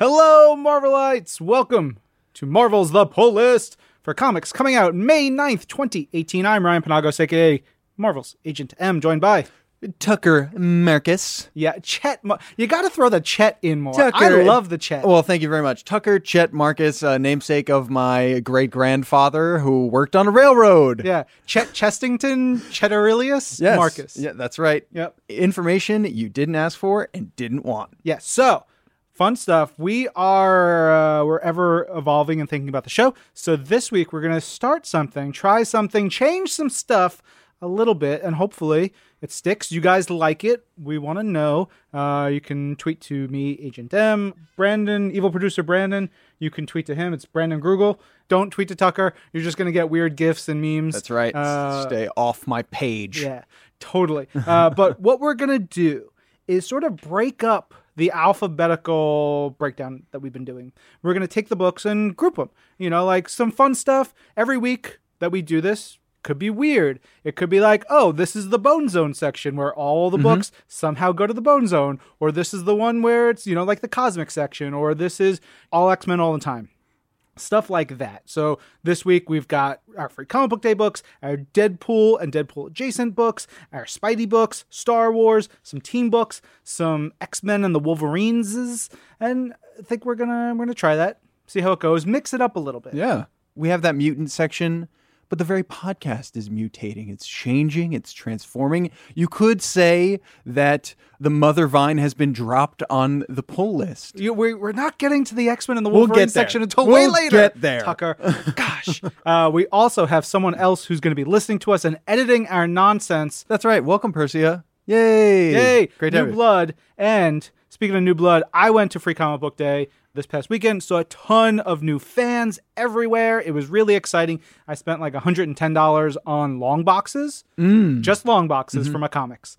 Hello, Marvelites! Welcome to Marvel's The Pull List for comics coming out May 9th, 2018. I'm Ryan Penagos, aka Marvel's Agent M, joined by. Tucker Marcus. Yeah, Chet. Mar- you got to throw the Chet in more. Tucker- I love the Chet. Well, thank you very much. Tucker Chet Marcus, uh, namesake of my great grandfather who worked on a railroad. yeah, Chet Chestington, Chet Aurelius, Yes. Marcus. Yeah, that's right. Yep. Information you didn't ask for and didn't want. Yeah. So fun stuff. We are uh, we're ever evolving and thinking about the show. So this week we're gonna start something, try something, change some stuff a little bit, and hopefully it sticks. You guys like it. We want to know. Uh, you can tweet to me, Agent M, Brandon, evil producer Brandon. You can tweet to him. It's Brandon Grugel. Don't tweet to Tucker. You're just gonna get weird gifs and memes. That's right. Uh, Stay off my page. yeah, totally. Uh, but what we're gonna do is sort of break up the alphabetical breakdown that we've been doing. We're gonna take the books and group them. You know, like some fun stuff every week that we do this. Could be weird. It could be like, oh, this is the Bone Zone section where all the mm-hmm. books somehow go to the Bone Zone, or this is the one where it's, you know, like the Cosmic section, or this is all X Men all the time stuff like that. So this week we've got our free comic book day books, our Deadpool and Deadpool adjacent books, our Spidey books, Star Wars, some team books, some X Men and the Wolverines, and I think we're gonna we're gonna try that, see how it goes, mix it up a little bit. Yeah. We have that mutant section, but the very podcast is mutating. It's changing, it's transforming. You could say that the mother vine has been dropped on the pull list. You, we're, we're not getting to the X Men and the We'll Wolverine there. section until We'll way later. get there. Tucker. Gosh. uh, we also have someone else who's going to be listening to us and editing our nonsense That's right. Welcome, Persia. Yay. Yay! Great new blood. And speaking of new blood, I went to Free Comic Book Day this past weekend. Saw a ton of new fans everywhere. It was really exciting. I spent like $110 on long boxes, Mm. just long boxes Mm-hmm. for my comics.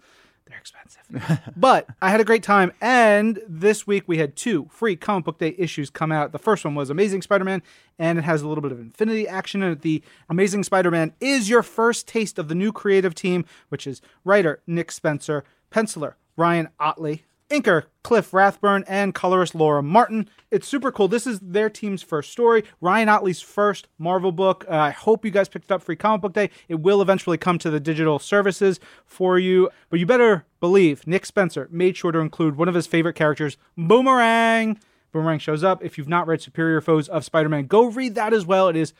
They're expensive. but I had a great time. And this week we had two free comic book day issues come out. The first one was Amazing Spider Man, and it has a little bit of infinity action in it. The Amazing Spider Man is your first taste of the new creative team, which is writer Nick Spencer, penciler Ryan Ottley, inker Cliff Rathburn, and colorist Laura Martin. It's super cool. This is their team's first story, Ryan Ottley's first Marvel book. Uh, I hope you guys picked it up free comic book day. It will eventually come to the digital services for you, but you better believe Nick Spencer made sure to include one of his favorite characters, Boomerang. Boomerang shows up. If you've not read Superior Foes of Spider Man, go read that as well. It is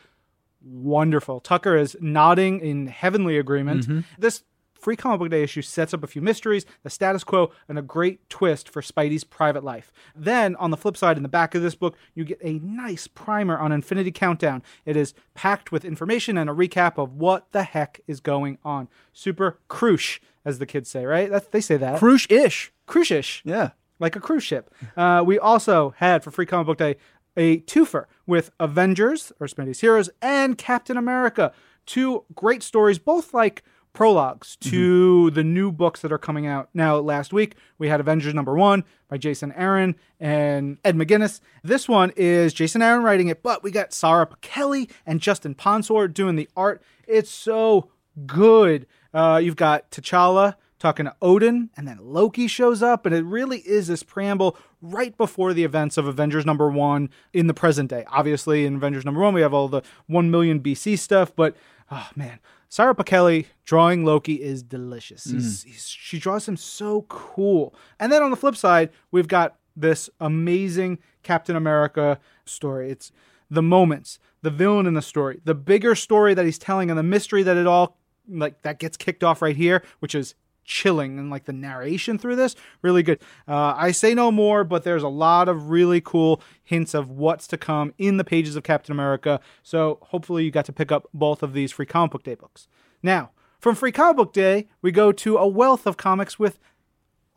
wonderful. Tucker is nodding in heavenly agreement. This free comic book day issue sets up a few mysteries, the status quo, and a great twist for Spidey's private life. Then, on the flip side, in the back of this book, you get a nice primer on Infinity Countdown. It is packed with information and a recap of what the heck is going on. Super crucial, as the kids say, right? That's, they say that. Cruise ish. Crucial Yeah. like a cruise ship. Uh, we also had for Free Comic Book Day a twofer with Avengers or Spidey's Heroes and Captain America. Two great stories, both like prologues to the new books that are coming out. Now, last week we had Avengers number one by Jason Aaron and Ed McGuinness. This one is Jason Aaron writing it, but we got Sara Pichelli and Justin Ponsor doing the art. It's so good. Uh, you've got T'Challa talking to Odin, and then Loki shows up, and it really is this preamble right before the events of Avengers number one in the present day. Obviously, in Avengers number one, we have all the 1 million BC stuff, but oh man, Sara Pichelli drawing Loki is delicious. He's, mm. he's, she draws him so cool. And then on the flip side, we've got this amazing Captain America story. It's the moments, the villain in the story, the bigger story that he's telling, and the mystery that it all like that gets kicked off right here, which is chilling and like the narration through this really good. Uh, i say no more but there's a lot of really cool hints of what's to come in the pages of captain america. So hopefully you got to pick up both of these free comic book day books. Now from free comic book day we go to a wealth of comics with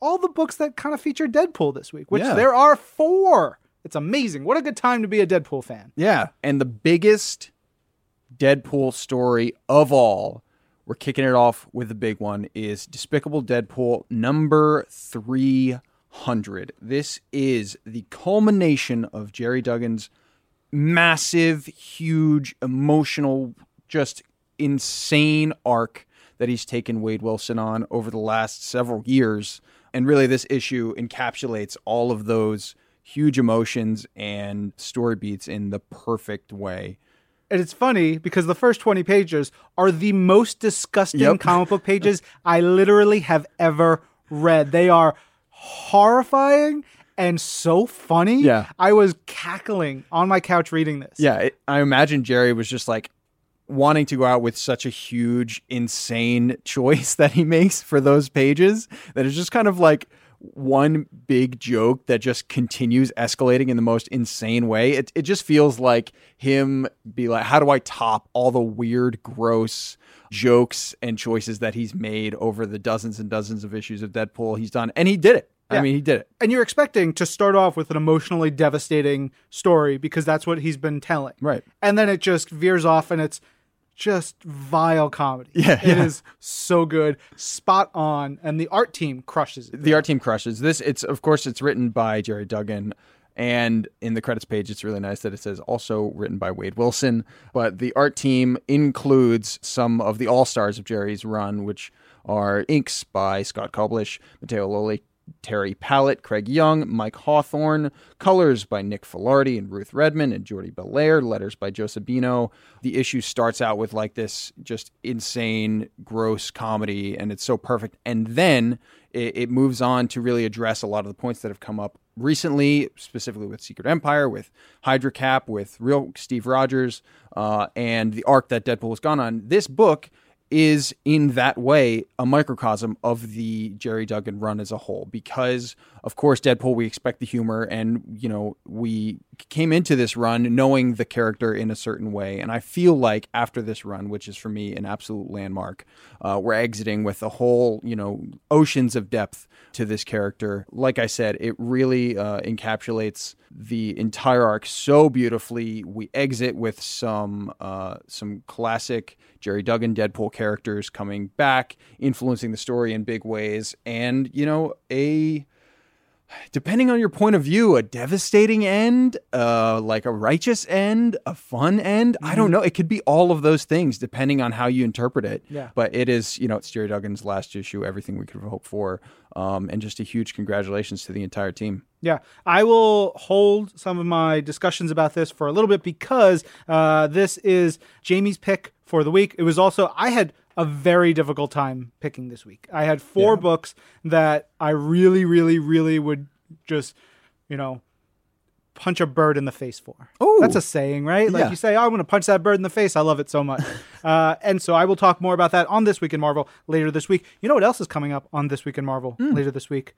all the books that kind of feature deadpool this week which Yeah. there are four. It's amazing. What a good time to be a deadpool fan. Yeah. And the biggest Deadpool story of all, we're kicking it off with the big one, is Despicable Deadpool number 300. This is the culmination of Gerry Duggan's massive, huge, emotional, just insane arc that he's taken Wade Wilson on over the last several years. And really, this issue encapsulates all of those huge emotions and story beats in the perfect way. And it's funny because the first 20 pages are the most disgusting Yep. comic book pages I literally have ever read. They are horrifying and so funny. Yeah. I was cackling on my couch reading this. Yeah, it, I imagine Gerry was just like wanting to go out with such a huge, insane choice that he makes for those pages that is just kind of like one big joke that just continues escalating in the most insane way. It it just feels like him be like, how do I top all the weird, gross jokes and choices that he's made over the dozens and dozens of issues of Deadpool he's done, and he did it. I mean, he did it. And you're expecting to start off with an emotionally devastating story because that's what he's been telling. Right. And then it just veers off and it's just vile comedy. Yeah, It yeah. is so good, spot on, and the art team crushes it. the art team crushes this it's of course it's written by gerry duggan and in the credits page it's really nice that it says also written by wade wilson but the art team includes some of the all-stars of gerry's run which are inks by scott koblish Matteo lolli Terry Pallot, Craig Yeung, Mike Hawthorne, colors by Nick Filardi and Ruth Redmond and Jordie Bellaire, letters by Joe Sabino. The issue starts out with like this just insane, gross comedy, and it's so perfect. And then it, it moves on to really address a lot of the points that have come up recently, specifically with Secret Empire, with Hydra Cap, with real Steve Rogers, uh, and the arc that Deadpool has gone on. This book is in that way a microcosm of the Gerry Duggan run as a whole because of course Deadpool we expect the humor and you know we came into this run knowing the character in a certain way. And I feel like after this run which is for me an absolute landmark uh, we're exiting with a whole you know oceans of depth to this character. Like I said it really uh, encapsulates the entire arc so beautifully. We exit with some uh, some classic Gerry Duggan Deadpool characters coming back, influencing the story in big ways, and you know a depending on your point of view, a devastating end, uh, like a righteous end, a fun end. I don't know. It could be all of those things depending on how you interpret it. Yeah. But it is, you know, it's Gerry Duggan's last issue, everything we could hope for. Um, and just a huge congratulations to the entire team. Yeah, I will hold some of my discussions about this for a little bit because uh, this is Jamie's pick for the week. It was also, I had a very difficult time picking this week. I had four books that I really, really, really would just, you know, punch a bird in the face for. Oh, That's a saying, right? Like Yeah. you say, oh, I'm going to punch that bird in the face. I love it so much. uh, and so I will talk more about that on This Week in Marvel later this week. You know what else is coming up on This Week in Marvel later this week?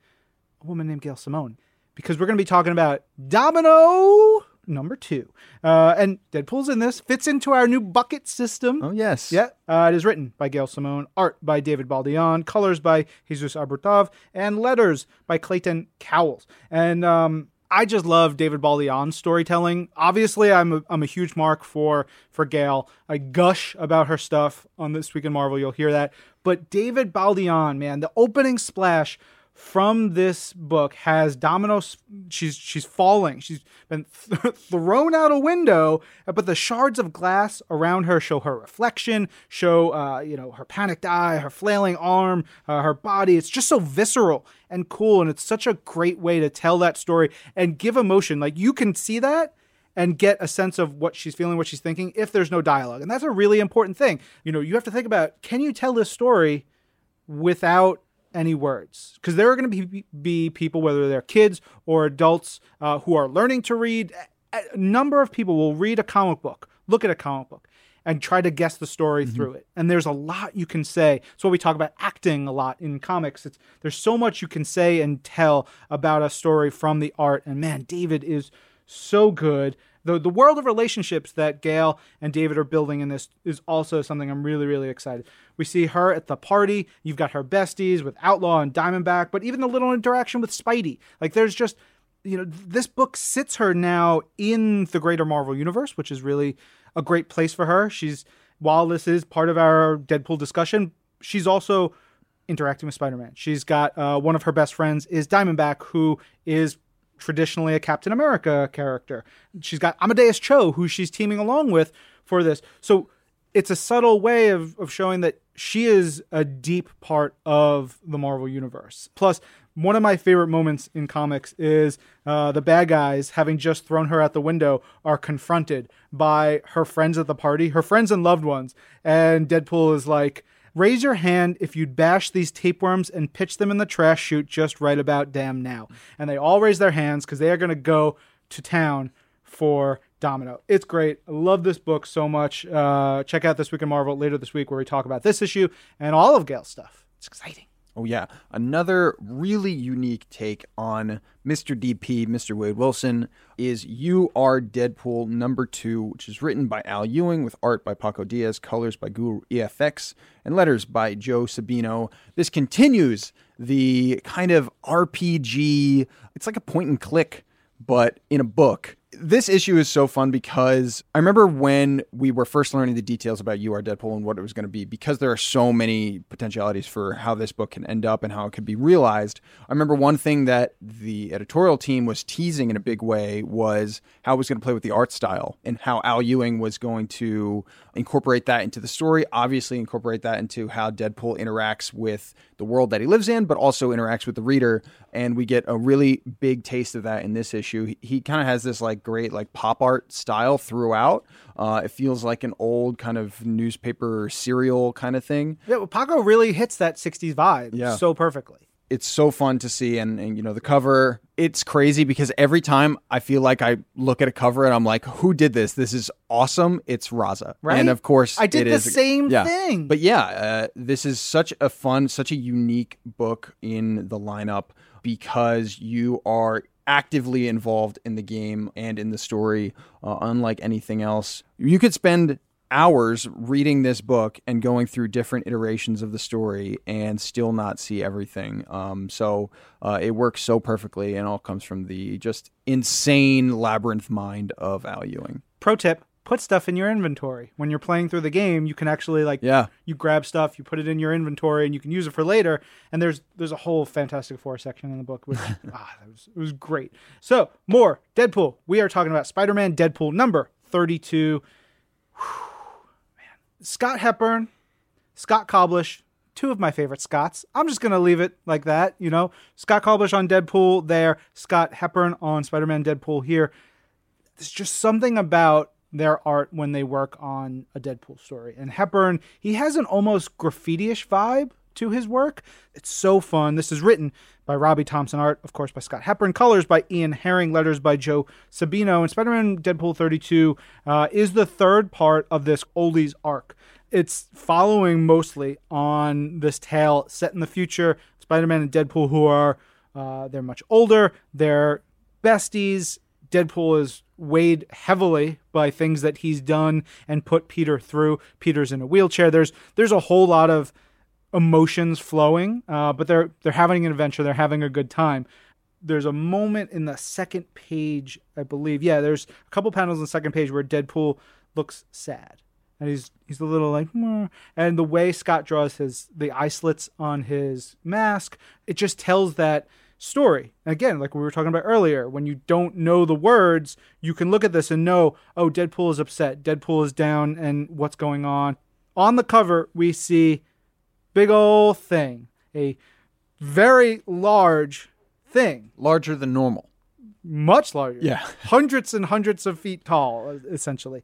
A woman named Gail Simone. Because we're going to be talking about Domino number two. Uh, and Deadpool's in this, fits into our new bucket system. Oh, yes. Yeah, uh, it is written by Gail Simone, art by David Baldeón, colors by Jesus Aburtov, and letters by Clayton Cowles. And um, I just love David Baldeón's storytelling. Obviously, I'm a, I'm a huge mark for for Gail. I gush about her stuff on this week in Marvel. You'll hear that. But David Baldeón, man, the opening splash from this book has Domino. She's she's falling. She's been th- thrown out a window, but the shards of glass around her show her reflection, show uh, you know her panicked eye, her flailing arm, uh, her body. It's just so visceral and cool, and it's such a great way to tell that story and give emotion. Like you can see that and get a sense of what she's feeling, what she's thinking, if there's no dialogue. And that's a really important thing. You know, you have to think about can you tell this story without any words? Because there are going to be, be people, whether they're kids or adults, uh, who are learning to read. A number of people will read a comic book, look at a comic book, and try to guess the story through it. And there's a lot you can say. It's what we talk about acting a lot in comics. It's there's so much you can say and tell about a story from the art. And man, David is so good. The the world of relationships that Gail and David are building in this is also something I'm really really excited. We see her at the party. You've got her besties with Outlaw and Diamondback, but even the little interaction with Spidey. Like there's just you know this book sits her now in the greater Marvel universe, which is really a great place for her. She's while this is part of our Deadpool discussion, she's also interacting with Spider-Man. She's got uh, one of her best friends is Diamondback, who is traditionally a Captain America character. She's got Amadeus Cho, who she's teaming along with for this. So it's a subtle way of, of showing that she is a deep part of the Marvel universe. Plus, one of my favorite moments in comics is uh, the bad guys, having just thrown her out the window, are confronted by her friends at the party, her friends and loved ones. And Deadpool is like, Raise your hand if you'd bash these tapeworms and pitch them in the trash chute just right about damn now. And they all raise their hands because they are going to go to town for Domino. It's great. I love this book so much. Uh, check out This Week in Marvel later this week where we talk about this issue and all of Gail's stuff. It's exciting. Oh, yeah. Another really unique take on Mr. DP, Mr. Wade Wilson, is You Are Deadpool number two, which is written by Al Ewing with art by Paco Diaz, colors by Guru EFX, and letters by Joe Sabino. This continues the kind of RPG, it's like a point and click, but in a book this issue is so fun because I remember when we were first learning the details about You Are Deadpool and what it was going to be, because there are so many potentialities for how this book can end up and how it could be realized. I remember one thing that the editorial team was teasing in a big way was how it was going to play with the art style and how Al Ewing was going to incorporate that into the story, obviously, incorporate that into how Deadpool interacts with the world that he lives in, but also interacts with the reader. And we get a really big taste of that in this issue. He, he kind of has this like great like pop art style throughout. Uh, it feels like an old kind of newspaper serial kind of thing. Yeah, well, Paco really hits that 60s vibe Yeah. so perfectly. It's so fun to see, and, and you know the cover. It's crazy because every time I feel like I look at a cover and I'm like, "Who did this? This is awesome!" It's Raza, Right? And of course, I did it the is- same yeah. thing. But yeah, uh, this is such a fun, such a unique book in the lineup because you are actively involved in the game and in the story, uh, unlike anything else. You could spend hours reading this book and going through different iterations of the story and still not see everything. Um, so uh, it works so perfectly and all comes from the just insane labyrinth mind of Al Ewing. Pro tip put stuff in your inventory. When you're playing through the game, you can actually like Yeah. you grab stuff, you put it in your inventory, and you can use it for later. And there's there's a whole Fantastic Four section in the book, which ah, that was it was great. So more Deadpool. We are talking about Spider-Man Deadpool number thirty-two. Man, Scott Hepburn, Scott Koblish, two of my favorite Scots. I'm just gonna leave it like that. You know, Scott Koblish on Deadpool there, Scott Hepburn on Spider-Man Deadpool here. There's just something about their art when they work on a Deadpool story. And Hepburn, he has an almost graffiti-ish vibe to his work. It's so fun. This is written by Robbie Thompson, art, of course, by Scott Hepburn, colors by Ian Herring, letters by Joe Sabino. And Spider-Man Deadpool 32 uh, is the third part of this oldies arc. It's following mostly on this tale set in the future. Spider-Man and Deadpool, who are uh, they're much older, they're besties. Deadpool is weighed heavily by things that he's done and put Peter through. Peter's in a wheelchair. There's there's a whole lot of emotions flowing, uh, but they're they're having an adventure. They're having a good time. There's a moment in the second page, I believe. Yeah, there's a couple panels in the second page where Deadpool looks sad, and he's he's a little like, and the way Scott draws his the eye slits on his mask, it just tells that story. And again, like we were talking about earlier, when you don't know the words, you can look at this and know, oh, Deadpool is upset, Deadpool is down, and what's going on. On the cover, we see big old thing, a very large thing, Larger than normal. much larger. Yeah. hundreds and hundreds of feet tall, essentially.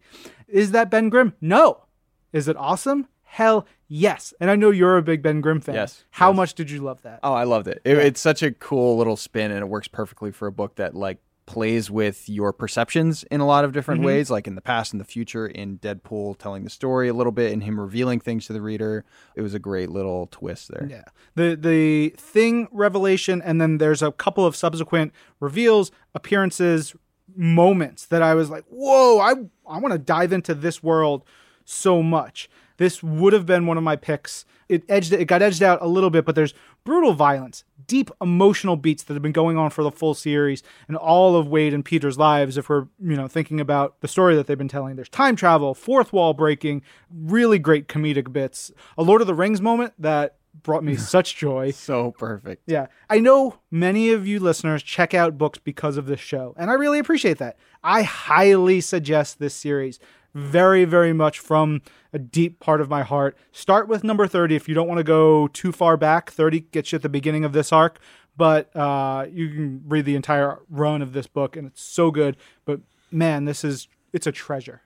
Is that Ben Grimm? No. Is it awesome? Hell yes. And I know you're a big Ben Grimm fan. Yes, How yes. much did you love that? Oh, I loved it. It- It's such a cool little spin, and it works perfectly for a book that like plays with your perceptions in a lot of different Mm-hmm. ways, like in the past and the future. In Deadpool, telling the story a little bit, and him revealing things to the reader. It was a great little twist there. Yeah. The the thing revelation and then there's a couple of subsequent reveals, appearances, moments that I was like, "Whoa, I I want to dive into this world so much." This would have been one of my picks. It edged it got edged out a little bit, but there's brutal violence, deep emotional beats that have been going on for the full series and all of Wade and Peter's lives if we're, you know, thinking about the story that they've been telling. There's time travel, fourth wall breaking, really great comedic bits. A Lord of the Rings moment that brought me such joy. So perfect. Yeah. I know many of you listeners check out books because of this show, and I really appreciate that. I highly suggest this series. Very, very much from a deep part of my heart. Start with number 30 if you don't want to go too far back. 30 gets you at the beginning of this arc, but uh, you can read the entire run of this book, and it's so good. But man, this is it's a treasure.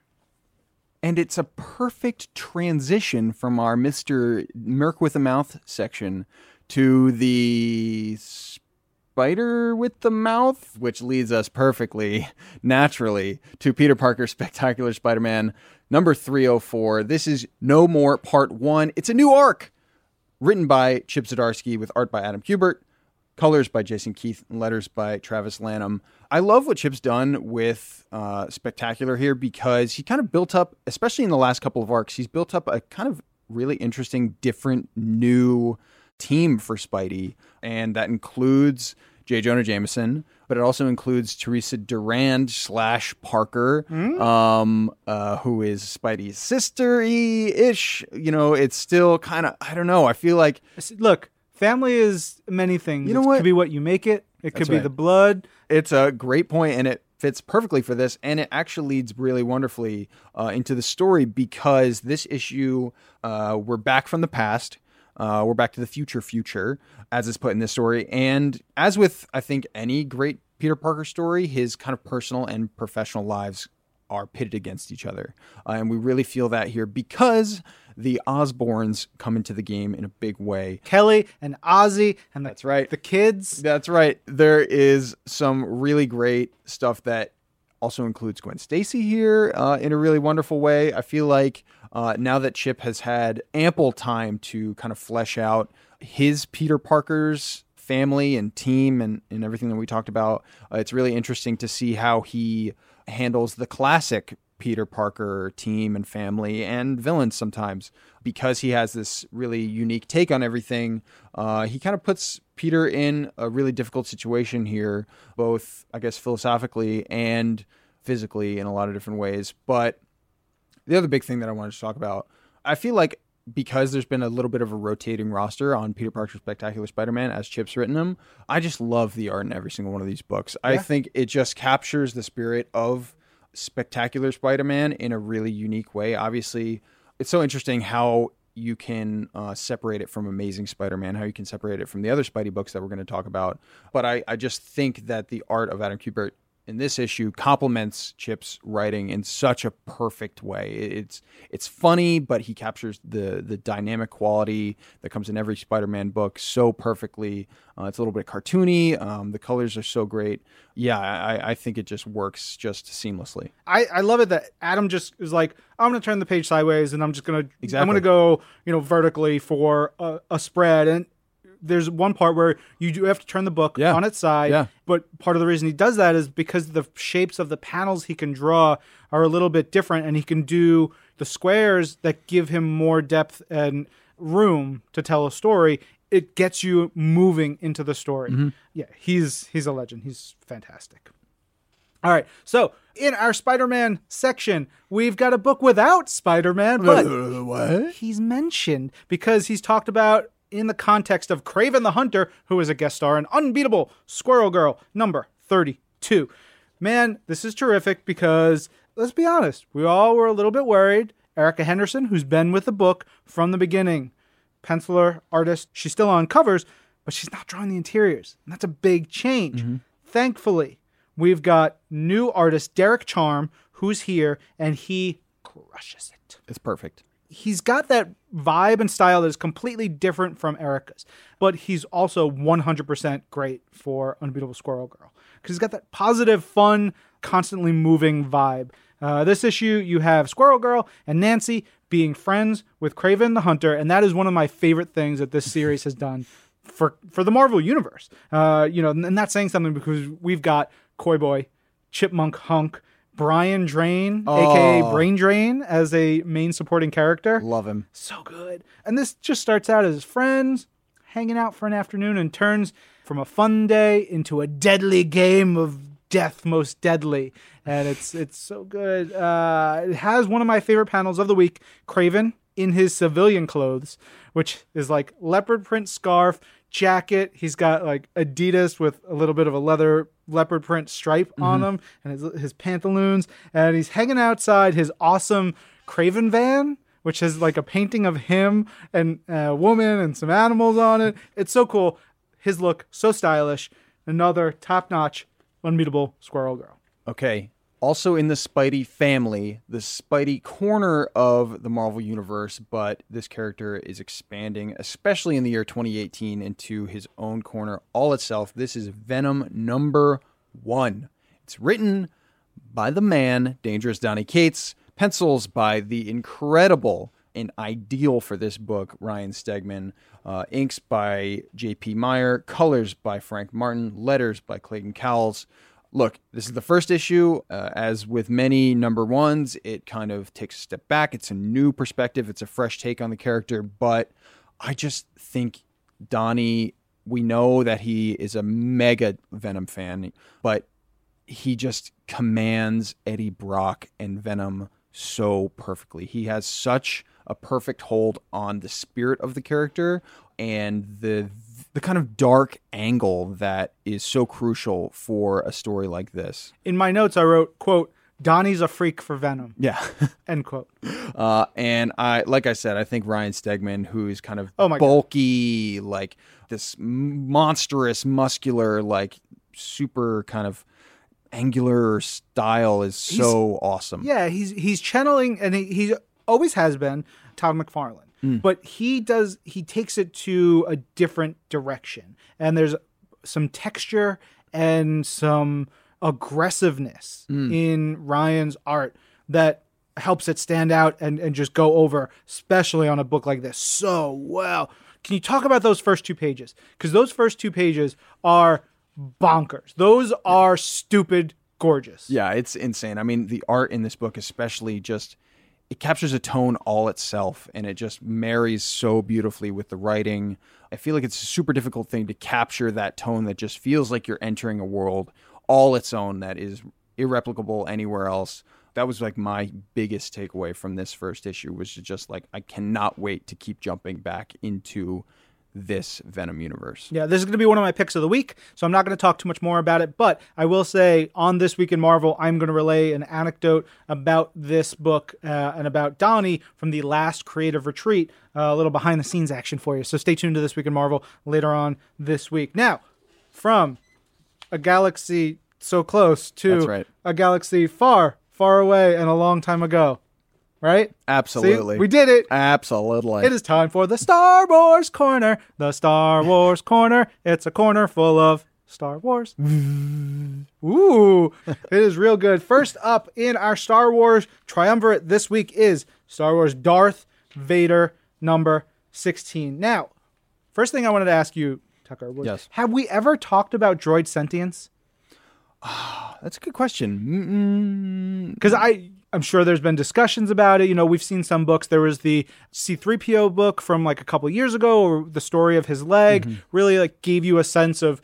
And it's a perfect transition from our Mr. Merc with a Mouth section to the Spider with the Mouth, which leads us perfectly, naturally, to Peter Parker's Spectacular Spider Man number 304. This is No More Part 1. It's a new arc written by Chip Zdarsky with art by Adam Kubert, colors by Jason Keith, and letters by Travis Lanham. I love what Chip's done with uh, Spectacular here because he kind of built up, especially in the last couple of arcs, he's built up a kind of really interesting, different, new team for Spidey. And that includes J. Jonah Jameson, but it also includes Teresa Durand slash Parker, um, uh, who is Spidey's sister ish. You know, it's still kind of, I don't know. I feel like Look, family is many things. You know it what? could be what you make it. It could be right. the blood. it's a great point and it fits perfectly for this and it actually leads really wonderfully uh, into the story because this issue uh, we're back from the past uh, we're back to the future future as is put in this story and as with i think any great peter parker story his kind of personal and professional lives are pitted against each other uh, and we really feel that here because the osborns come into the game in a big way Kelly and Ozzy and the, That's right. the kids. That's right. There is some really great stuff that also includes Gwen Stacy here uh, in a really wonderful way. I feel like uh, now that Chip has had ample time to kind of flesh out his Peter Parker's family and team and, and everything that we talked about, uh, it's really interesting to see how he handles the classic Peter Parker team and family and villains sometimes because he has this really unique take on everything. Uh, he kind of puts Peter in a really difficult situation here, both, I guess, philosophically and physically in a lot of different ways. But the other big thing that I wanted to talk about, I feel like because there's been a little bit of a rotating roster on Peter Parker's Spectacular Spider-Man as Chip's written them, I just love the art in every single one of these books. I think it just captures the spirit of Spectacular Spider-Man in a really unique way. Obviously, it's so interesting how you can uh, separate it from Amazing Spider-Man, how you can separate it from the other Spidey books that we're going to talk about. But I, I just think that the art of Adam Kubert in this issue complements Chip's writing in such a perfect way. It's it's funny, but he captures the the dynamic quality that comes in every Spider-Man book so perfectly. Uh, it's a little bit cartoony. Um, the colors are so great. Yeah, I, I think it just works just seamlessly. I, I love it that Adam just is like, I'm going to turn the page sideways and I'm just going to, exactly. I'm going to go, you know, vertically for a, a spread. And there's one part where you do have to turn the book Yeah. on its side. Yeah. But part of the reason he does that is because the shapes of the panels he can draw are a little bit different and he can do the squares that give him more depth and room to tell a story. It gets you moving into the story. Mm-hmm. Yeah, he's he's a legend. He's fantastic. All right. So in our Spider-Man section, we've got a book without Spider-Man, but what? he's mentioned because he's talked about in the context of Kraven the Hunter, who is a guest star in Unbeatable Squirrel Girl number 32. Man, this is terrific because let's be honest, we all were a little bit worried. Erica Henderson, who's been with the book from the beginning, penciler, artist, she's still on covers, but she's not drawing the interiors. And that's a big change. Mm-hmm. Thankfully, we've got new artist Derek Charm, who's here, and he crushes it It's perfect. He's got that vibe and style that is completely different from Erica's, but he's also 100% great for Unbeatable Squirrel Girl because he's got that positive, fun, constantly moving vibe. Uh, this issue, you have Squirrel Girl and Nancy being friends with Kraven the Hunter, and that is one of my favorite things that this series has done for for the Marvel universe. Uh, you know, and that's saying something because we've got Koi Boy, Chipmunk Hunk, Brian Drain, aka Oh. Brain Drain, as a main supporting character. Love him. So good. And this just starts out as friends hanging out for an afternoon and turns from a fun day into a deadly game of death most deadly and it's it's so good uh it has one of my favorite panels of the week kraven in his civilian clothes which is like leopard print scarf jacket he's got like adidas with a little bit of a leather leopard print stripe on mm-hmm. them and his, his pantaloons and he's hanging outside his awesome kraven van which has like a painting of him and a woman and some animals on it. It's so cool. his look so stylish. Another top notch, unbeatable Squirrel Girl. Okay. Also in the Spidey family, the Spidey corner of the Marvel Universe, but this character is expanding, especially in the year 2018, into his own corner all itself. This is Venom number one. It's written by the man, Dangerous Donny Cates, pencils by the incredible and ideal for this book, Ryan Stegman, uh, inks by J.P. Mayer, colors by Frank Martin, letters by Clayton Cowles look, this is the first issue. Uh, as with many number ones, it kind of takes a step back. It's a new perspective, it's a fresh take on the character. But I just think Donny, we know that he is a mega Venom fan, but he just commands Eddie Brock and Venom so perfectly. He has such a perfect hold on the spirit of the character and the the kind of dark angle that is so crucial for a story like this. In my notes, I wrote, "quote Donny's a freak for Venom." Yeah. End quote. Uh, and I, like I said, I think Ryan Stegman, who's kind of Oh my God. bulky, like this monstrous, muscular, like super kind of angular style, is so awesome. Yeah, he's he's channeling, and he, he always has been Todd McFarlane. Mm. But he does he takes it to a different direction, and there's some texture and some aggressiveness mm. in Ryan's art that helps it stand out and, and just go over, especially on a book like this, so well. Can you talk about those first two pages? Because those first two pages are bonkers. Those are stupid gorgeous. Yeah, it's insane. I mean, the art in this book, especially, just it captures a tone all itself, and it just marries so beautifully with the writing. I feel like it's a super difficult thing to capture that tone that just feels like you're entering a world all its own that is irreplicable anywhere else. That was like my biggest takeaway from this first issue was just like I cannot wait to keep jumping back into this Venom universe. Yeah, this is going to be one of my picks of the week, so I'm not going to talk too much more about it. But I will say on This Week in Marvel, I'm going to relay an anecdote about this book uh, and about Donny from the last creative retreat, uh, a little behind the scenes action for you. So stay tuned to This Week in Marvel later on this week. Now, from a galaxy so close to right. a galaxy far, far away and a long time ago, right? See? Absolutely. we did it. Absolutely. It is time for the Star Wars Corner. The Star Wars Corner. It's a corner full of Star Wars. Ooh, it is real good. First up in our Star Wars triumvirate this week is Star Wars Darth Vader number 16. Now, first thing I wanted to ask you, Tucker, was Yes. have we ever talked about droid sentience? That's a good question. because I I'm sure there's been discussions about it. You know, we've seen some books. There was the C3PO book from like a couple years ago, or the story of his leg Mm-hmm. really like gave you a sense of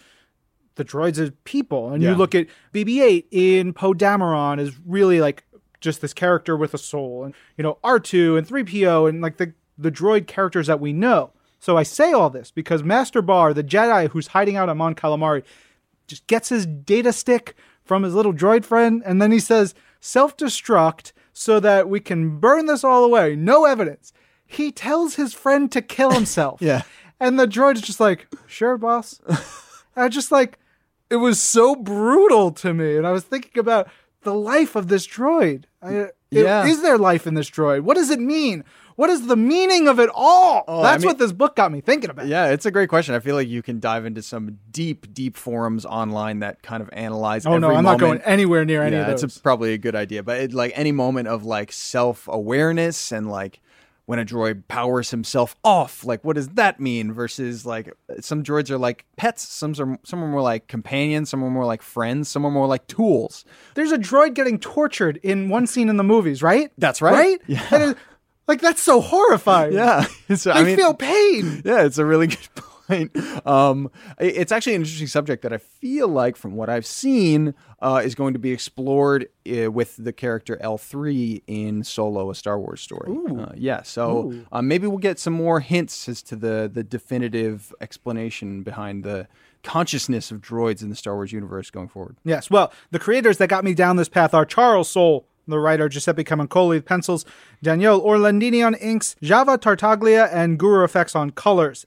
the droids as people. And you look at BB-8 in Poe Dameron is really like just this character with a soul, and you know R2 and 3PO and like the the droid characters that we know. So I say all this because Master Bar, the Jedi who's hiding out on Mon Calamari, just gets his data stick from his little droid friend, and then he says, self destruct so that we can burn this all away. No evidence. He tells his friend to kill himself. Yeah. And the droid's just like, sure, boss. I just like, it was so brutal to me. And I was thinking about the life of this droid. I, Yeah. Is there life in this droid? What does it mean? What is the meaning of it all? Oh, I That's mean- what this book got me thinking about. Yeah, it's a great question. I feel like you can dive into some deep, deep forums online that kind of analyze. Oh no, I'm not going anywhere near any yeah, of those. it's a, probably a good idea. But it, like any moment of like self awareness and like when a droid powers himself off, like what does that mean? Versus like some droids are like pets, some are some are more like companions, some are more like friends, some are more like tools. There's a droid getting tortured in one scene in the movies, right? That's right. Right? Yeah. Like that's so horrifying. Yeah, so, They I mean, feel pain. yeah, it's a really good point. Um, it's actually an interesting subject that I feel like, from what I've seen, uh, is going to be explored uh, with the character L three in Solo: A Star Wars Story. Uh, yeah, so uh, maybe we'll get some more hints as to the the definitive explanation behind the consciousness of droids in the Star Wars universe going forward. Yes. Well, the creators that got me down this path are Charles Soule, the writer Giuseppe Camuncoli with pencils, Daniele Orlandini on inks, Java Tartaglia, and Guru EFX on colors.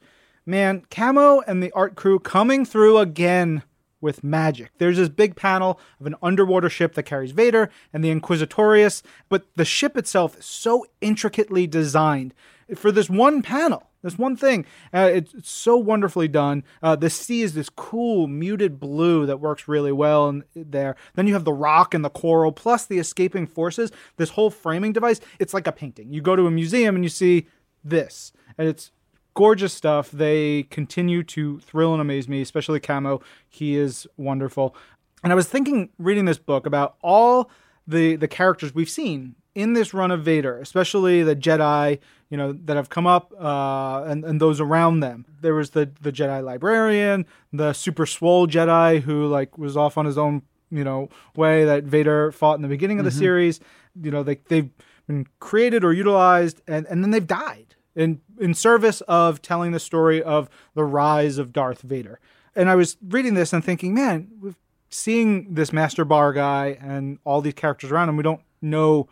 Man, Camo and the art crew coming through again with magic. There's this big panel of an underwater ship that carries Vader and the Inquisitorius, but the ship itself is so intricately designed for this one panel. This one thing, uh, it's, it's so wonderfully done. Uh, the sea is this cool muted blue that works really well in, there. Then you have the rock and the coral, plus the escaping forces. This whole framing device, it's like a painting. You go to a museum and you see this, and it's gorgeous stuff. They continue to thrill and amaze me, especially Camo. He is wonderful. And I was thinking, reading this book, about all the the characters we've seen in this run of Vader, especially the Jedi, you know, that have come up uh, and and those around them. There was the the Jedi librarian, the super swole Jedi who like was off on his own, you know, way that Vader fought in the beginning of the series. You know, they they've been created or utilized, and and then they've died in in service of telling the story of the rise of Darth Vader. And I was reading this and thinking, man, we're seeing this Master Bar guy and all these characters around him. We don't know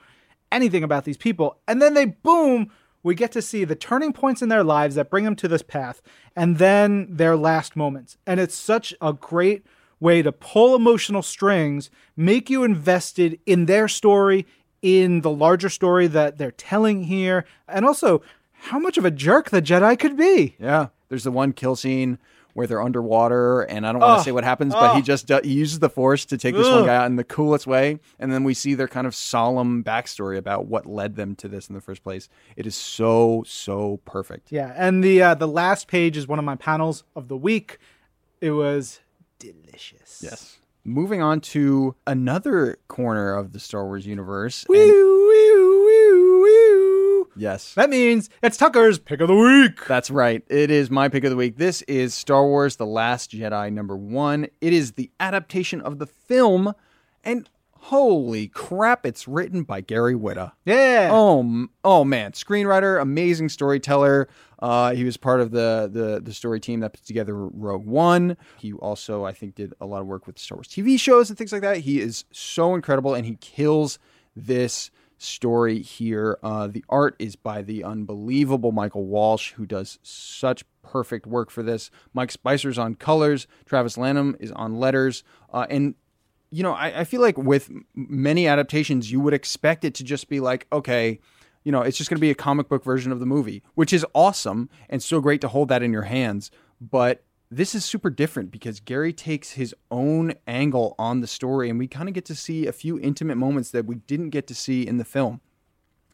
anything about these people, and then they boom. We get to see the turning points in their lives that bring them to this path, and then their last moments. And it's such a great way to pull emotional strings, make you invested in their story, in the larger story that they're telling here, and also how much of a jerk the Jedi could be. Yeah, there's the one kill scene where they're underwater, and I don't want to say what happens, but he just do- he uses the Force to take this one guy out in the coolest way, and then we see their kind of solemn backstory about what led them to this in the first place. It is so so perfect. Yeah, and the uh, the last page is one of my panels of the week. It was delicious. Yes. Moving on to another corner of the Star Wars universe. Woo, and- woo. Yes. That means it's Tucker's pick of the week. That's right. It is my pick of the week. This is Star Wars The Last Jedi number one. It is the adaptation of the film, and holy crap, it's written by Gary Whitta. Yeah. Oh, oh man, screenwriter, amazing storyteller. Uh, he was part of the, the the story team that put together Rogue One. He also, I think, did a lot of work with Star Wars TV shows and things like that. He is so incredible, and he kills this story here. Uh, the art is by the unbelievable Michael Walsh, who does such perfect work for this. Mike Spicer's on colors. Travis Lanham is on letters, uh, and you know, I, I feel like with many adaptations, you would expect it to just be like, okay, you know, it's just going to be a comic book version of the movie, which is awesome and so great to hold that in your hands. But this is super different because Gary takes his own angle on the story, and we kind of get to see a few intimate moments that we didn't get to see in the film.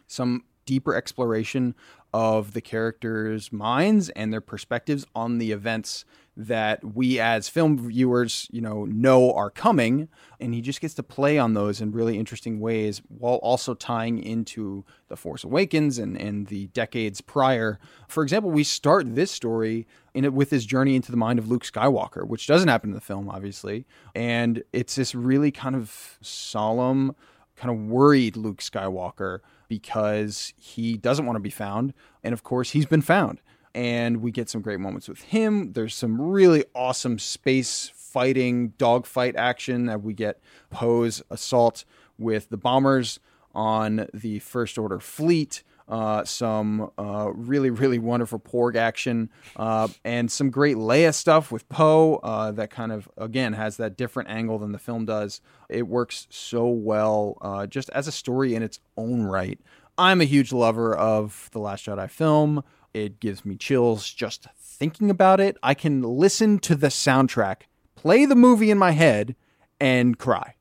Some deeper exploration of the characters' minds and their perspectives on the events that we as film viewers, you know, know are coming and he just gets to play on those in really interesting ways while also tying into The Force Awakens and and the decades prior. For example, we start this story in it with his journey into the mind of Luke Skywalker, which doesn't happen in the film obviously, and it's this really kind of solemn kind of worried Luke Skywalker because he doesn't want to be found. And of course, he's been found. And we get some great moments with him. There's some really awesome space fighting, dogfight action that we get Poe's assault with the bombers on the First Order fleet. Uh, some uh, really, really wonderful Porg action, uh, and some great Leia stuff with Poe uh, that kind of, again, has that different angle than the film does. It works so well uh, just as a story in its own right. I'm a huge lover of The Last Jedi film. It gives me chills just thinking about it. I can listen to the soundtrack, play the movie in my head, and cry.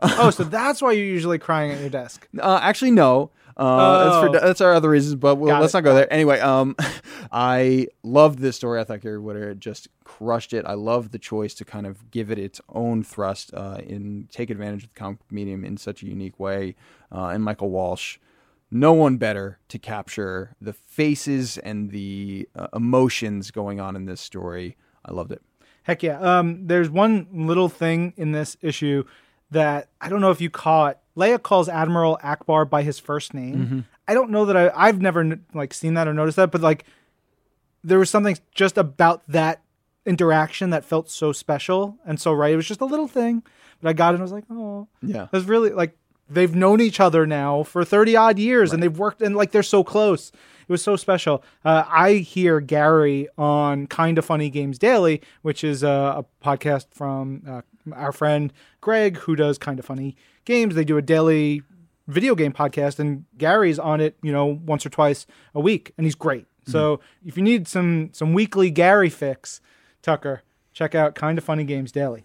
oh, so that's why you're usually crying at your desk. Uh, actually, no. Uh, that's, for, Oh. that's our other reasons, but we'll, let's it, not go there. Anyway, um, I loved this story. I thought Gary Whitta just crushed it. I love the choice to kind of give it its own thrust uh, and take advantage of the comic medium in such a unique way. Uh, and Michael Walsh, no one better to capture the faces and the uh, emotions going on in this story. I loved it. Heck yeah. Um, there's one little thing in this issue that I don't know if you caught. Leia calls Admiral Ackbar by his first name. I don't know that I I've never like seen that or noticed that, but like there was something just about that interaction that felt so special and so right. It was just a little thing, but I got it and I was like, oh, Yeah. it was really like they've known each other now for 30 odd years and they've worked and like they're so close. It was so special. Uh, I hear Gary on Kind of Funny Games Daily, which is a, a podcast from uh, our friend Greg, who does Kind of Funny Games. They do a daily video game podcast, and Gary's on it, you know, once or twice a week, and he's great. So if you need some some weekly Gary fix, Tucker, check out Kind of Funny Games Daily.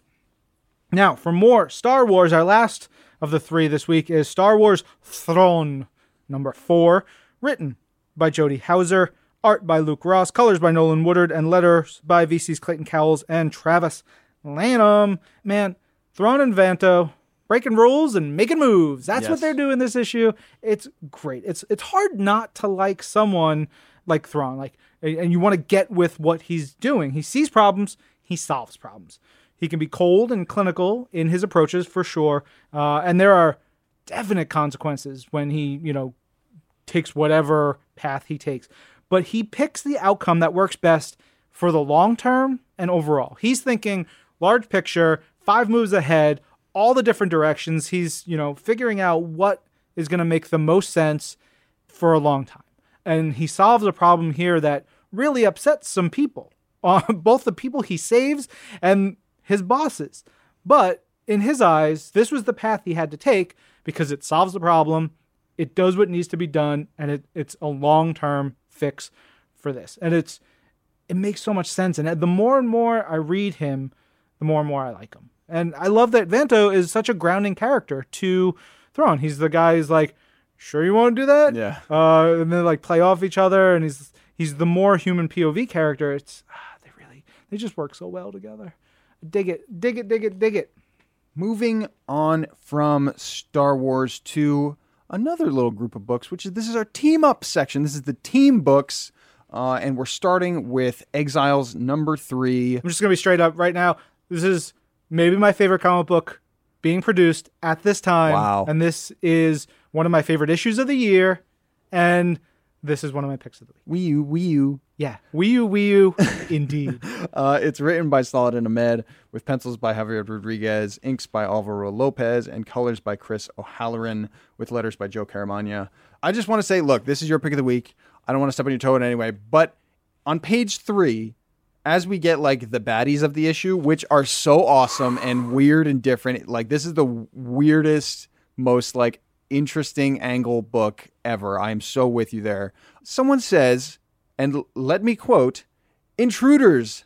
Now, for more Star Wars, our last of the three this week is Star Wars Thrawn, number four, written by Jody Houser, art by Luke Ross, colors by Nolan Woodard, and letters by VC's Clayton Cowles and Travis Lanham. Man, Thrawn and Vanto breaking rules and making moves. That's what they're doing this issue. It's great. It's it's hard not to like someone like Thrawn, like and you want to get with what he's doing. He sees problems, he solves problems. He can be cold and clinical in his approaches for sure, uh, and there are definite consequences when he, you know, takes whatever path he takes. But he picks the outcome that works best for the long term and overall. He's thinking large picture, five moves ahead, all the different directions. He's, you know, figuring out what is going to make the most sense for a long time. And he solves a problem here that really upsets some people, uh, both the people he saves and his bosses. But in his eyes, this was the path he had to take because it solves the problem, it does what needs to be done, and it, it's a long term fix for this. And it's it makes so much sense. And the more and more I read him, the more and more I like him. And I love that Vanto is such a grounding character to Thrawn. He's the guy who's like, sure you want to do that? Yeah. Uh, and they like play off each other, and he's he's the more human POV character. It's ah, they really they just work so well together. Dig it, dig it, dig it, dig it. Moving on from Star Wars to another little group of books, which is this is our team up section. This is the team books, uh, and we're starting with Exiles number three. I'm just gonna be straight up right now. This is maybe my favorite comic book being produced at this time. Wow. And this is one of my favorite issues of the year, and this is one of my picks of the week. Wii U, Wii U. Yeah, Wii U, Wii U, indeed. Uh, it's written by Saladin Ahmed with pencils by Javier Rodriguez, inks by Alvaro Lopez, and colors by Chris O'Halloran with letters by Joe Caramagna. I just want to say, look, this is your pick of the week. I don't want to step on your toe in any way, but on page three, as we get like the baddies of the issue, which are so awesome and weird and different, like this is the weirdest, most like interesting angle book ever. I am so with you there. Someone says, and l- let me quote, intruders,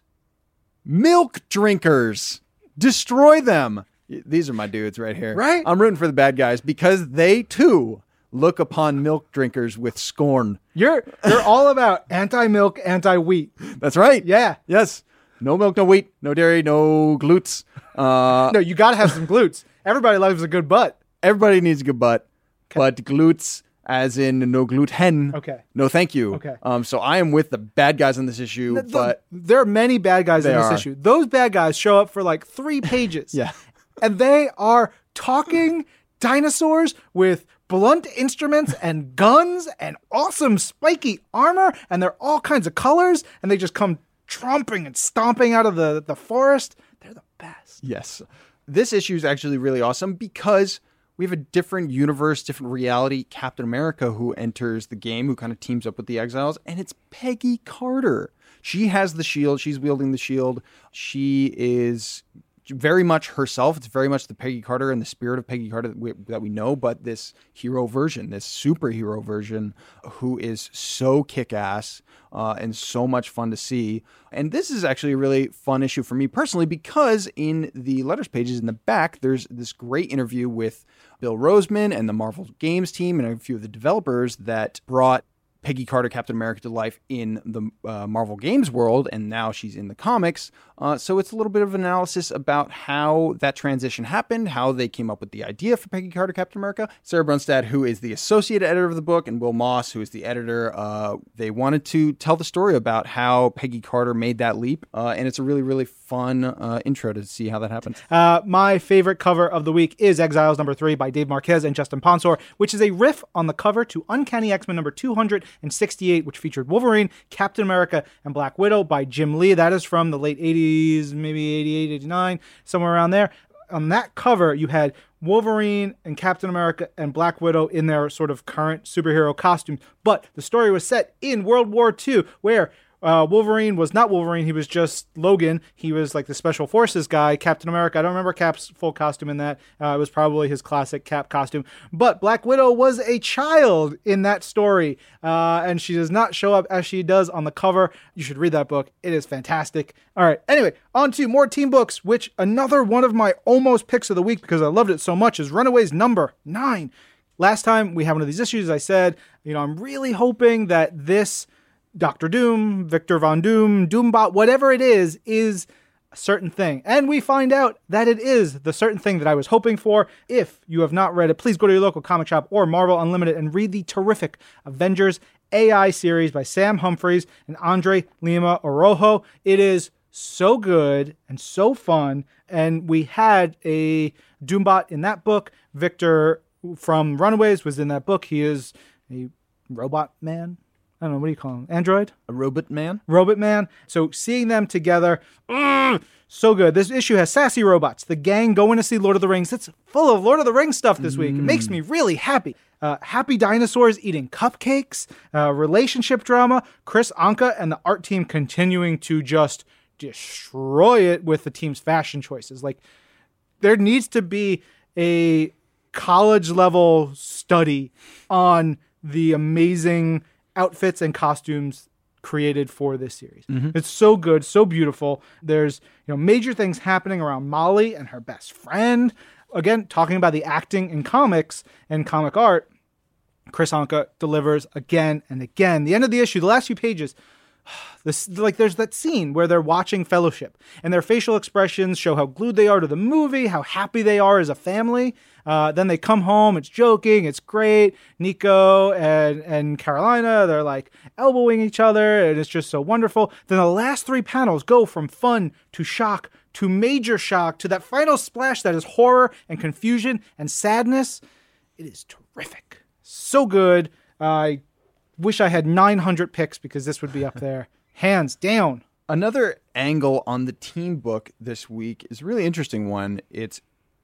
milk drinkers, destroy them. These are my dudes right here. Right? I'm rooting for the bad guys because they too look upon milk drinkers with scorn. You're you're all about anti-milk, anti-wheat. That's right. Yeah. Yes. No milk, no wheat, no dairy, no glutes. Uh, No, you got to have some glutes. Everybody loves a good butt. everybody needs a good butt, but glutes, as in no gluten. Okay. No, thank you. Okay. Um. So I am with the bad guys on this issue, The- but there are many bad guys in this are. issue. Those bad guys show up for like three pages. Yeah. And they are talking dinosaurs with blunt instruments and guns and awesome spiky armor, and they're all kinds of colors, and they just come tromping and stomping out of the, the forest. They're the best. Yes. This issue is actually really awesome because we have a different universe, different reality. Captain America, who enters the game, who kind of teams up with the exiles, and it's Peggy Carter. She has the shield. She's wielding the shield. She is very much herself. It's very much the Peggy Carter and the spirit of Peggy Carter that we, that we know, but this hero version, this superhero version, who is so kick ass uh, and so much fun to see. And this is actually a really fun issue for me personally because in the letters pages in the back, there's this great interview with Bill Rosemann and the Marvel Games team and a few of the developers that brought Peggy Carter, Captain America to life in the uh, Marvel Games world, and now she's in the comics. Uh, so it's a little bit of analysis about how that transition happened, how they came up with the idea for Peggy Carter, Captain America. Sarah Brunstad, who is the associate editor of the book, and Will Moss, who is the editor, uh, they wanted to tell the story about how Peggy Carter made that leap, uh, and it's a really, really fun uh, intro to see how that happens. Uh, my favorite cover of the week is Exiles number three by Dave Marquez and Justin Ponsor, which is a riff on the cover to Uncanny X Men number 268, which featured Wolverine, Captain America, and Black Widow by Jim Lee. That is from the late 80s, maybe 88, 89, somewhere around there. On that cover, you had Wolverine and Captain America and Black Widow in their sort of current superhero costumes. But the story was set in World War II, where uh, Wolverine was not Wolverine. He was just Logan. He was like the special forces guy. Captain America. I don't remember Cap's full costume in that. Uh, it was probably his classic Cap costume. But Black Widow was a child in that story, uh, and she does not show up as she does on the cover. You should read that book. It is fantastic. All right. Anyway, on to more team books. Which another one of my almost picks of the week because I loved it so much is Runaways number nine. Last time we had one of these issues, I said, you know, I'm really hoping that this Doctor Doom, Victor Von Doom, Doombot, whatever it is, is a certain thing. And we find out that it is the certain thing that I was hoping for. If you have not read it, please go to your local comic shop or Marvel Unlimited and read the terrific Avengers AI series by Sam Humphries and Andre Lima Araujo. It is so good and so fun. And we had a Doombot in that book. Victor from Runaways was in that book. He is a robot man. I don't know, what do you call him? Android? A robot man? Robot Man. So seeing them together, mm, so good. This issue has sassy robots. The gang going to see Lord of the Rings. It's full of Lord of the Rings stuff this week. It makes me really happy. Uh, happy dinosaurs eating cupcakes, uh, relationship drama, Kris Anka and the art team continuing to just destroy it with the team's fashion choices. Like, there needs to be a college level study on the amazing outfits and costumes created for this series. Mm-hmm. It's so good, so beautiful. There's, you know, major things happening around Molly and her best friend. Again, talking about the acting in comics and comic art, Kris Anka delivers again and again. The end of the issue, the last few pages, this like there's that scene where they're watching Fellowship, and their facial expressions show how glued they are to the movie, how happy they are as a family. Uh, then they come home, it's joking, it's great. Nico and and Carolina, they're like elbowing each other, and it's just so wonderful. Then the last three panels go from fun to shock to major shock to that final splash that is horror and confusion and sadness. It is terrific, so good. I wish I had 900 picks because this would be up there, hands down. Another angle on the team book this week is a really interesting one. It's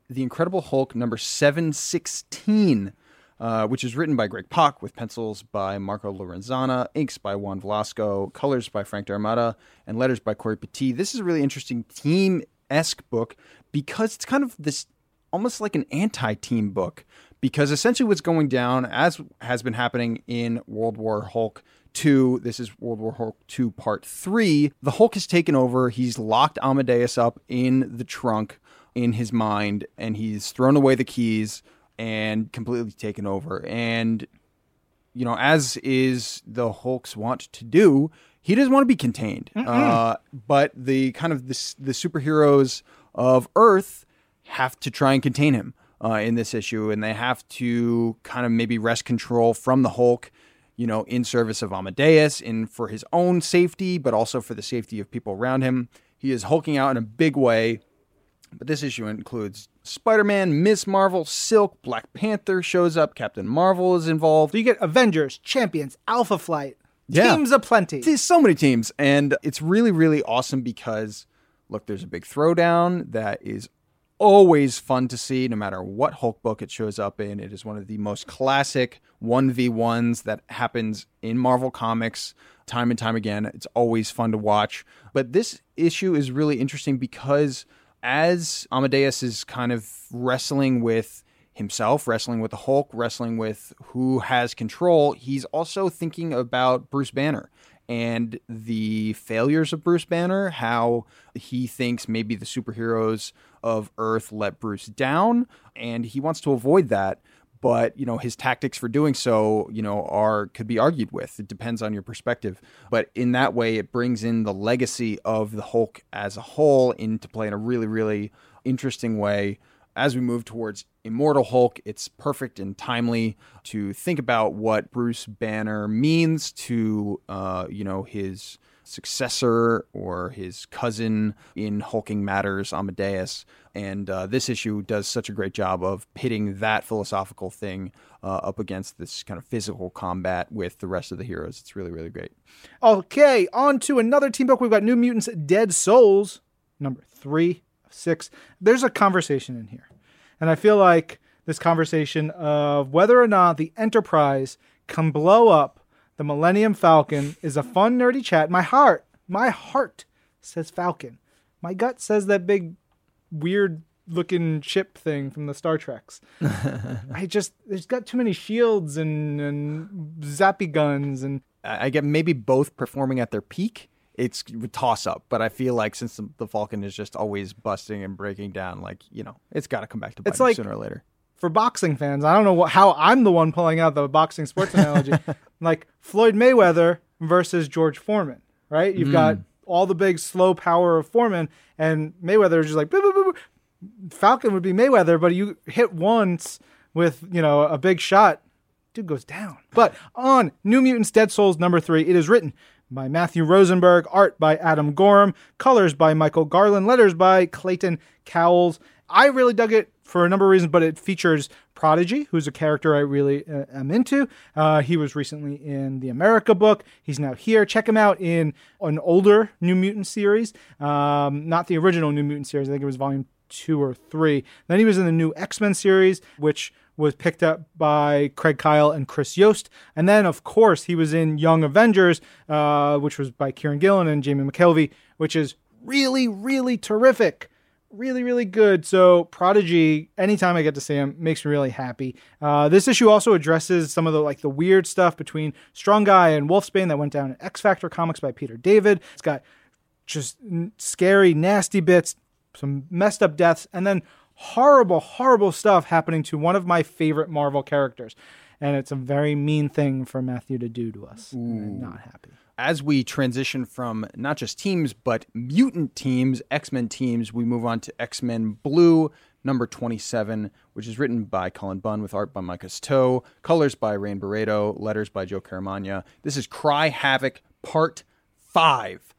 The Incredible Hulk number 716, uh, which is written by Greg Pak with pencils by Marco Lorenzana, inks by Juan Vlasco, colors by Frank D'Armata, and letters by Cory Petit. This is a really interesting team esque book because it's kind of this almost like an anti team book because essentially what's going down, as has been happening in World War Hulk 2, this is World War Hulk 2 Part 3, the Hulk has taken over. He's locked Amadeus up in the trunk in his mind, and he's thrown away the keys and completely taken over. And, you know, as is the Hulk's want to do, he doesn't want to be contained. Uh, but the kind of the, the superheroes of Earth have to try and contain him uh, in this issue, and they have to kind of maybe wrest control from the Hulk, you know, in service of Amadeus, in for his own safety, but also for the safety of people around him. He is hulking out in a big way, but this issue includes Spider-Man, Miss Marvel, Silk, Black Panther shows up, Captain Marvel is involved. You get Avengers, Champions, Alpha Flight, Yeah. teams aplenty. There's so many teams, and it's really, really awesome because look, there's a big throwdown that is always fun to see, no matter what Hulk book it shows up in. It is one of the most classic 1v1s that happens in Marvel Comics time and time again. It's always fun to watch. But this issue is really interesting because as Amadeus is kind of wrestling with himself, wrestling with the Hulk, wrestling with who has control, he's also thinking about Bruce Banner and the failures of Bruce Banner, how he thinks maybe the superheroes of Earth let Bruce down, and he wants to avoid that. But you know his tactics for doing so, you know, are could be argued with. It depends on your perspective. But in that way, it brings in the legacy of the Hulk as a whole into play in a really, really interesting way as we move towards Immortal Hulk, it's perfect and timely to think about what Bruce Banner means to, uh, you know, his successor or his cousin in Hulking Matters, Amadeus. And uh, this issue does such a great job of pitting that philosophical thing uh, up against this kind of physical combat with the rest of the heroes. It's really, really great. Okay, on to another team book. We've got New Mutants Dead Souls, number three six. There's a conversation in here. And I feel like this conversation of whether or not the Enterprise can blow up the Millennium Falcon is a fun, nerdy chat. My heart, my heart says Falcon. My gut says that big, weird looking ship thing from the Star Treks. I just there's got too many shields and and zappy guns and I get maybe both performing at their peak. It's a toss up, but I feel like since the, the Falcon is just always busting and breaking down, like you know, it's got to come back to bite It's like- sooner or later. For boxing fans, I don't know what, how I'm the one pulling out the boxing sports analogy. like Floyd Mayweather versus George Foreman, right? You've got mm. all the big slow power of Foreman, and Mayweather is just like boop, boop, boop, boop. Falcon would be Mayweather, but you hit once with you know a big shot, dude goes down. But on New Mutants Dead Souls number three, it is written by Matthew Rosenberg, art by Adam Gorham, colors by Michael Garland, letters by Clayton Cowles. I really dug it for a number of reasons, but it features Prodigy, who's a character I really uh, am into. Uh, he was recently in the America book. He's now here. Check him out in an older New Mutant series, um, not the original New Mutant series. I think it was volume two or three. Then he was in the new X Men series, which was picked up by Craig Kyle and Chris Yost. And then, of course, he was in Young Avengers, uh, which was by Kieron Gillen and Jamie McKelvie, which is really, really terrific. Really, really good. So, Prodigy, anytime I get to see him, makes me really happy. Uh, this issue also addresses some of the like the weird stuff between Strong Guy and Wolfsbane that went down in X Factor comics by Peter David. It's got just n- scary, nasty bits, some messed up deaths, and then horrible, horrible stuff happening to one of my favorite Marvel characters. And it's a very mean thing for Matthew to do to us. And I'm not happy. As we transition from not just teams but mutant teams, X Men teams, we move on to X Men Blue number 27, which is written by Cullen Bunn with art by Micah Stowe, colors by Rain Barreto, letters by Joe Caramagna. This is Cry Havoc Part 5.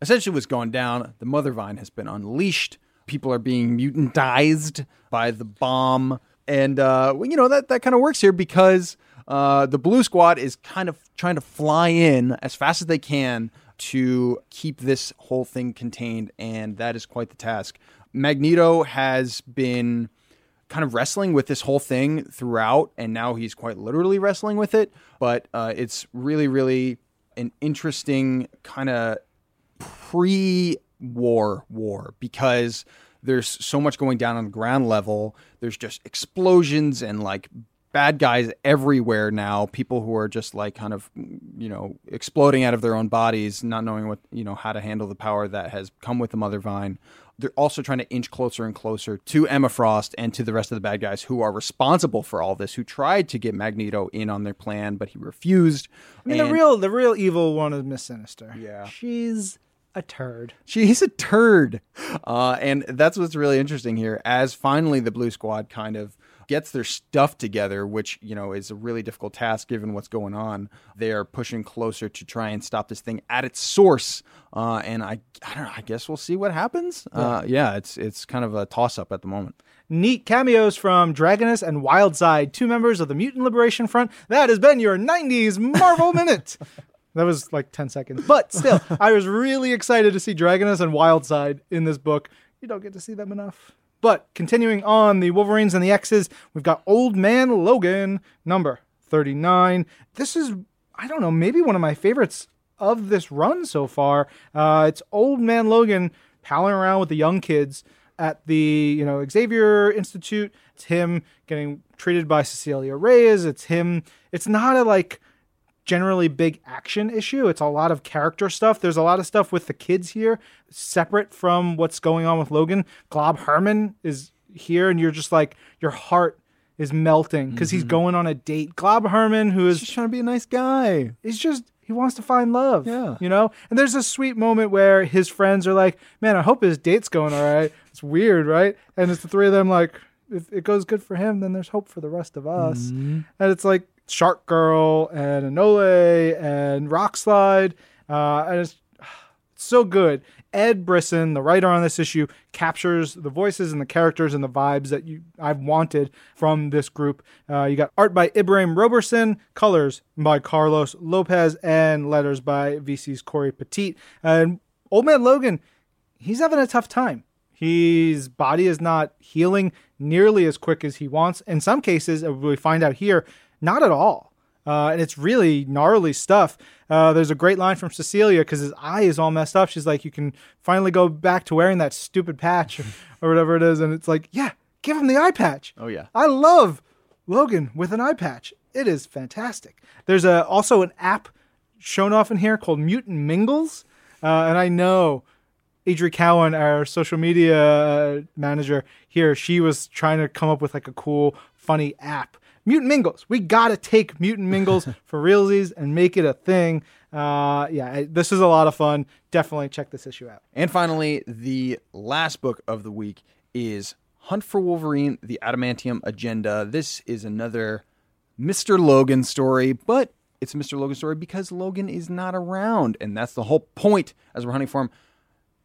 Essentially, what's going down the Mother Vine has been unleashed. People are being mutantized by the bomb. And, uh, you know, that, that kind of works here because uh, the Blue Squad is kind of trying to fly in as fast as they can to keep this whole thing contained. And that is quite the task. Magneto has been kind of wrestling with this whole thing throughout, and now he's quite literally wrestling with it. But uh, it's really, really an interesting kind of pre-war war because there's so much going down on the ground level. There's just explosions and like bad guys everywhere now. People who are just like kind of you know exploding out of their own bodies, not knowing what you know how to handle the power that has come with the Mother Vine. They're also trying to inch closer and closer to Emma Frost and to the rest of the bad guys who are responsible for all this, who tried to get Magneto in on their plan, but he refused. I mean, the real, the real evil one is Miss Sinister. Yeah. she's a turd. She's a turd. Uh, and that's what's really interesting here. As finally the Blue Squad kind of gets their stuff together, which, you know, is a really difficult task given what's going on, they are pushing closer to try and stop this thing at its source. Uh, and I, I don't know, I guess we'll see what happens. Uh, yeah, it's, it's kind of a toss up at the moment. Neat cameos from Dragoness and Wildside, two members of the Mutant Liberation Front. That has been your 90s Marvel Minute. That was like 10 seconds. But still, I was really excited to see Dragoness and Wildside in this book. You don't get to see them enough. But continuing on the Wolverines and the X's, we've got Old Man Logan, number 39. This is, I don't know, maybe one of my favorites of this run so far. Uh, it's Old Man Logan palling around with the young kids at the you know Xavier Institute. It's him getting treated by Cecilia Reyes. It's him. It's not a like generally big action issue. It's a lot of character stuff. There's a lot of stuff with the kids here, separate from what's going on with Logan. Glob Herman is here, and you're just like your heart is melting because he's going on a date. Glob Herman, who is Just trying to be a nice guy. he's just he wants to find love. Yeah. You know? And there's a sweet moment where his friends are like, Man, I hope his date's going all right. It's weird, right? And it's the three of them like, if it goes good for him, then there's hope for the rest of us. Mm-hmm. And it's like Shark Girl and Anole and Rockslide. Uh, and it's so good. Ed Brisson, the writer on this issue, captures the voices and the characters and the vibes that you I've wanted from this group. Uh, you got art by Ibrahim Roberson, colors by Carlos Lopez, and letters by VC's Cory Petit. And Old Man Logan, he's having a tough time. His body is not healing nearly as quick as he wants. In some cases, we find out here, not at all. Uh, and it's really gnarly stuff. Uh, there's a great line from Cecilia because his eye is all messed up. She's like, "You can finally go back to wearing that stupid patch or, or whatever it is." And it's like, "Yeah, give him the eye patch." Oh yeah. I love Logan with an eye patch. It is fantastic. There's a also an app shown off in here called Mutant Mingles, uh, and I know Adri Cowan, our social media uh, manager here, she was trying to come up with like a cool, funny app. Mutant Mingles. We gotta take Mutant Mingles for realsies and make it a thing. Uh, yeah, I- this is a lot of fun. Definitely check this issue out. And finally, the last book of the week is Hunt for Wolverine: The Adamantium Agenda. This is another Mr. Logan story, but it's a Mr. Logan story because Logan is not around, and that's the whole point as we're hunting for him.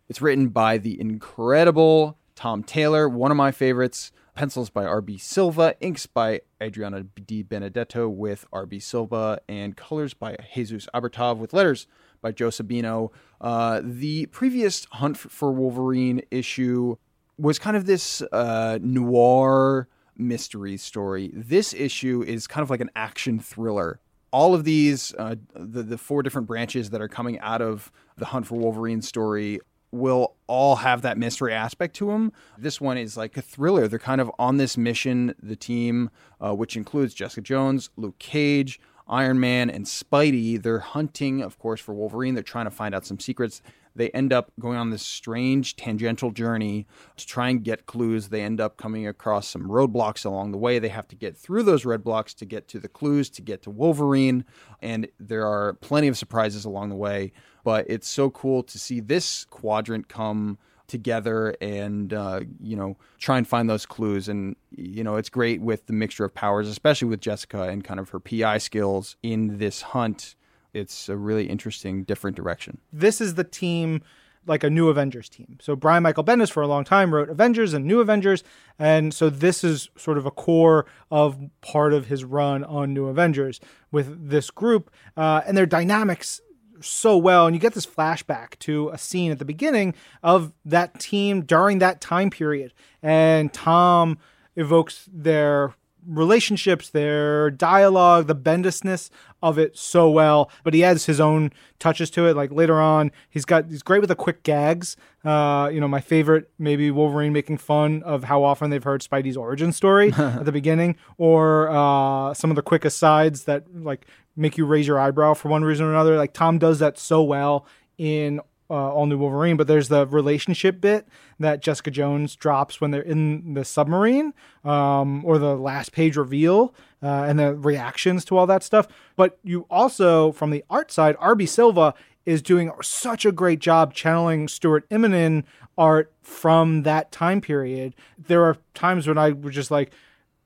It's written by the incredible Tom Taylor, one of my favorites. Pencils by R.B. Silva, inks by Adriano Di Benedetto with R.B. Silva, and colors by Jesus Aburtov with letters by Joe Sabino. Uh, the previous Hunt for Wolverine issue was kind of this uh, noir mystery story. This issue is kind of like an action thriller. All of these, uh, the the four different branches that are coming out of the Hunt for Wolverine story, will all have that mystery aspect to them. This one is like a thriller. They're kind of on this mission. The team, uh, which includes Jessica Jones, Luke Cage, Iron Man, and Spidey, they're hunting, of course, for Wolverine. They're trying to find out some secrets. They end up going on this strange tangential journey to try and get clues. They end up coming across some roadblocks along the way. They have to get through those roadblocks to get to the clues, to get to Wolverine. And there are plenty of surprises along the way. But it's so cool to see this quadrant come together and uh, you know try and find those clues. And you know it's great with the mixture of powers especially with jessica and kind of her pi skills in this hunt. It's a really interesting different direction. This is the team like a new Avengers team. So Brian Michael Bendis for a long time wrote Avengers and New Avengers, and so this is sort of a core of part of his run on New Avengers with this group, uh, and their dynamics so well. And you get this flashback to a scene at the beginning of that team during that time period, and Tom evokes their relationships, their dialogue, the bendisness of it so well. But he adds his own touches to it. Like later on, he's got he's great with the quick gags. Uh, you know, my favorite maybe Wolverine making fun of how often they've heard Spidey's origin story at the beginning, or uh, some of the quick asides that like make you raise your eyebrow for one reason or another. Like Tom does that so well in uh, All New Wolverine, but there's the relationship bit that Jessica Jones drops when they're in the submarine, um, or the last page reveal, uh, and the reactions to all that stuff. But you also, from the art side, R.B. Silva is doing such a great job channeling Stuart Immonen art from that time period. There are times when I was just like,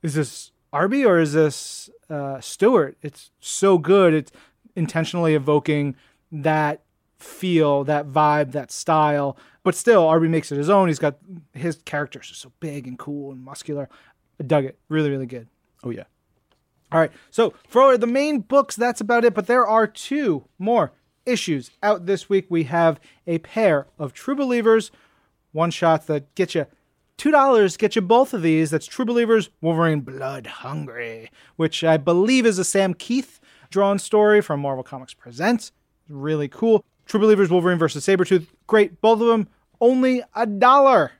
is this Arby or is this uh? It's so good. It's intentionally evoking that feel, that vibe, that style. But still, R.B. makes it his own. He's got his characters are so big and cool and muscular. I dug it. Really, really good. oh yeah All right. So for the main books, that's about it. But there are two more issues out this week. We have a pair of True Believers one shots that get you two dollars. Get you both of these. That's True Believers Wolverine Blood Hungry, which I believe is a Sam Kieth drawn story from Marvel Comics Presents. Really cool. True Believers Wolverine versus Sabretooth. Great. Both of them only a dollar.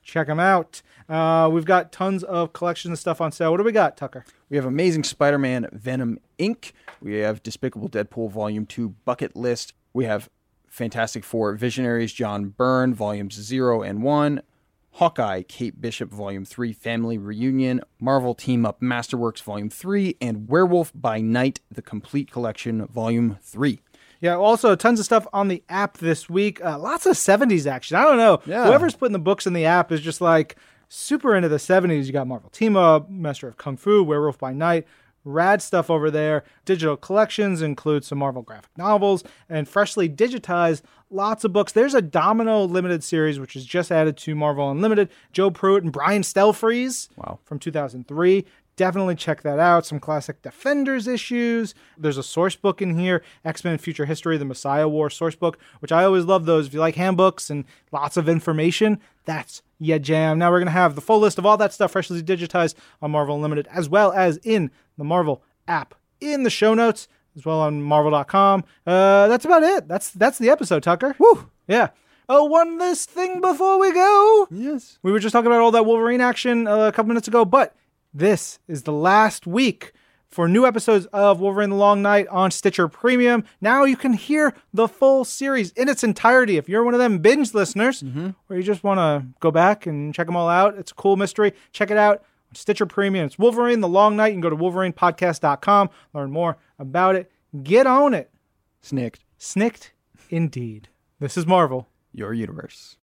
Check them out. Uh, we've got tons of collections of stuff on sale. What do we got, Tucker? We have Amazing Spider Man Venom Inc. We have Despicable Deadpool Volume 2 Bucket List. We have Fantastic Four Visionaries John Byrne Volumes 0 and 1. Hawkeye Kate Bishop Volume 3 Family Reunion. Marvel Team Up Masterworks Volume 3. And Werewolf by Night The Complete Collection Volume 3. Yeah, also tons of stuff on the app this week. Uh, lots of 70s action. I don't know. Yeah. Whoever's putting the books in the app is just like super into the 70s. You got Marvel Team Up, Master of Kung Fu, Werewolf by Night. Rad stuff over there. Digital collections include some Marvel graphic novels and freshly digitized lots of books. There's a Domino limited series which is just added to Marvel Unlimited. Joe Pruett and Brian Stelfreeze Wow. from 2003. Definitely check that out. Some classic Defenders issues. There's a source book in here X Men Future History, the Messiah War source book, which I always love those. If you like handbooks and lots of information, that's ya jam. Now we're going to have the full list of all that stuff freshly digitized on Marvel Unlimited, as well as in the Marvel app in the show notes, as well on Marvel.com. Uh, that's about it. That's that's the episode, Tucker. Woo! Yeah. Oh, one last thing before we go. Yes. We were just talking about all that Wolverine action uh, a couple minutes ago, but this is the last week for new episodes of Wolverine the Long Night on Stitcher Premium. Now you can hear the full series in its entirety. If you're one of them binge listeners, mm-hmm. or you just want to go back and check them all out, it's a cool mystery. Check it out on Stitcher Premium. It's Wolverine the Long Night. You can go to wolverinepodcast.com, learn more about it. Get on it. Snicked. Snicked indeed. This is Marvel. Your universe.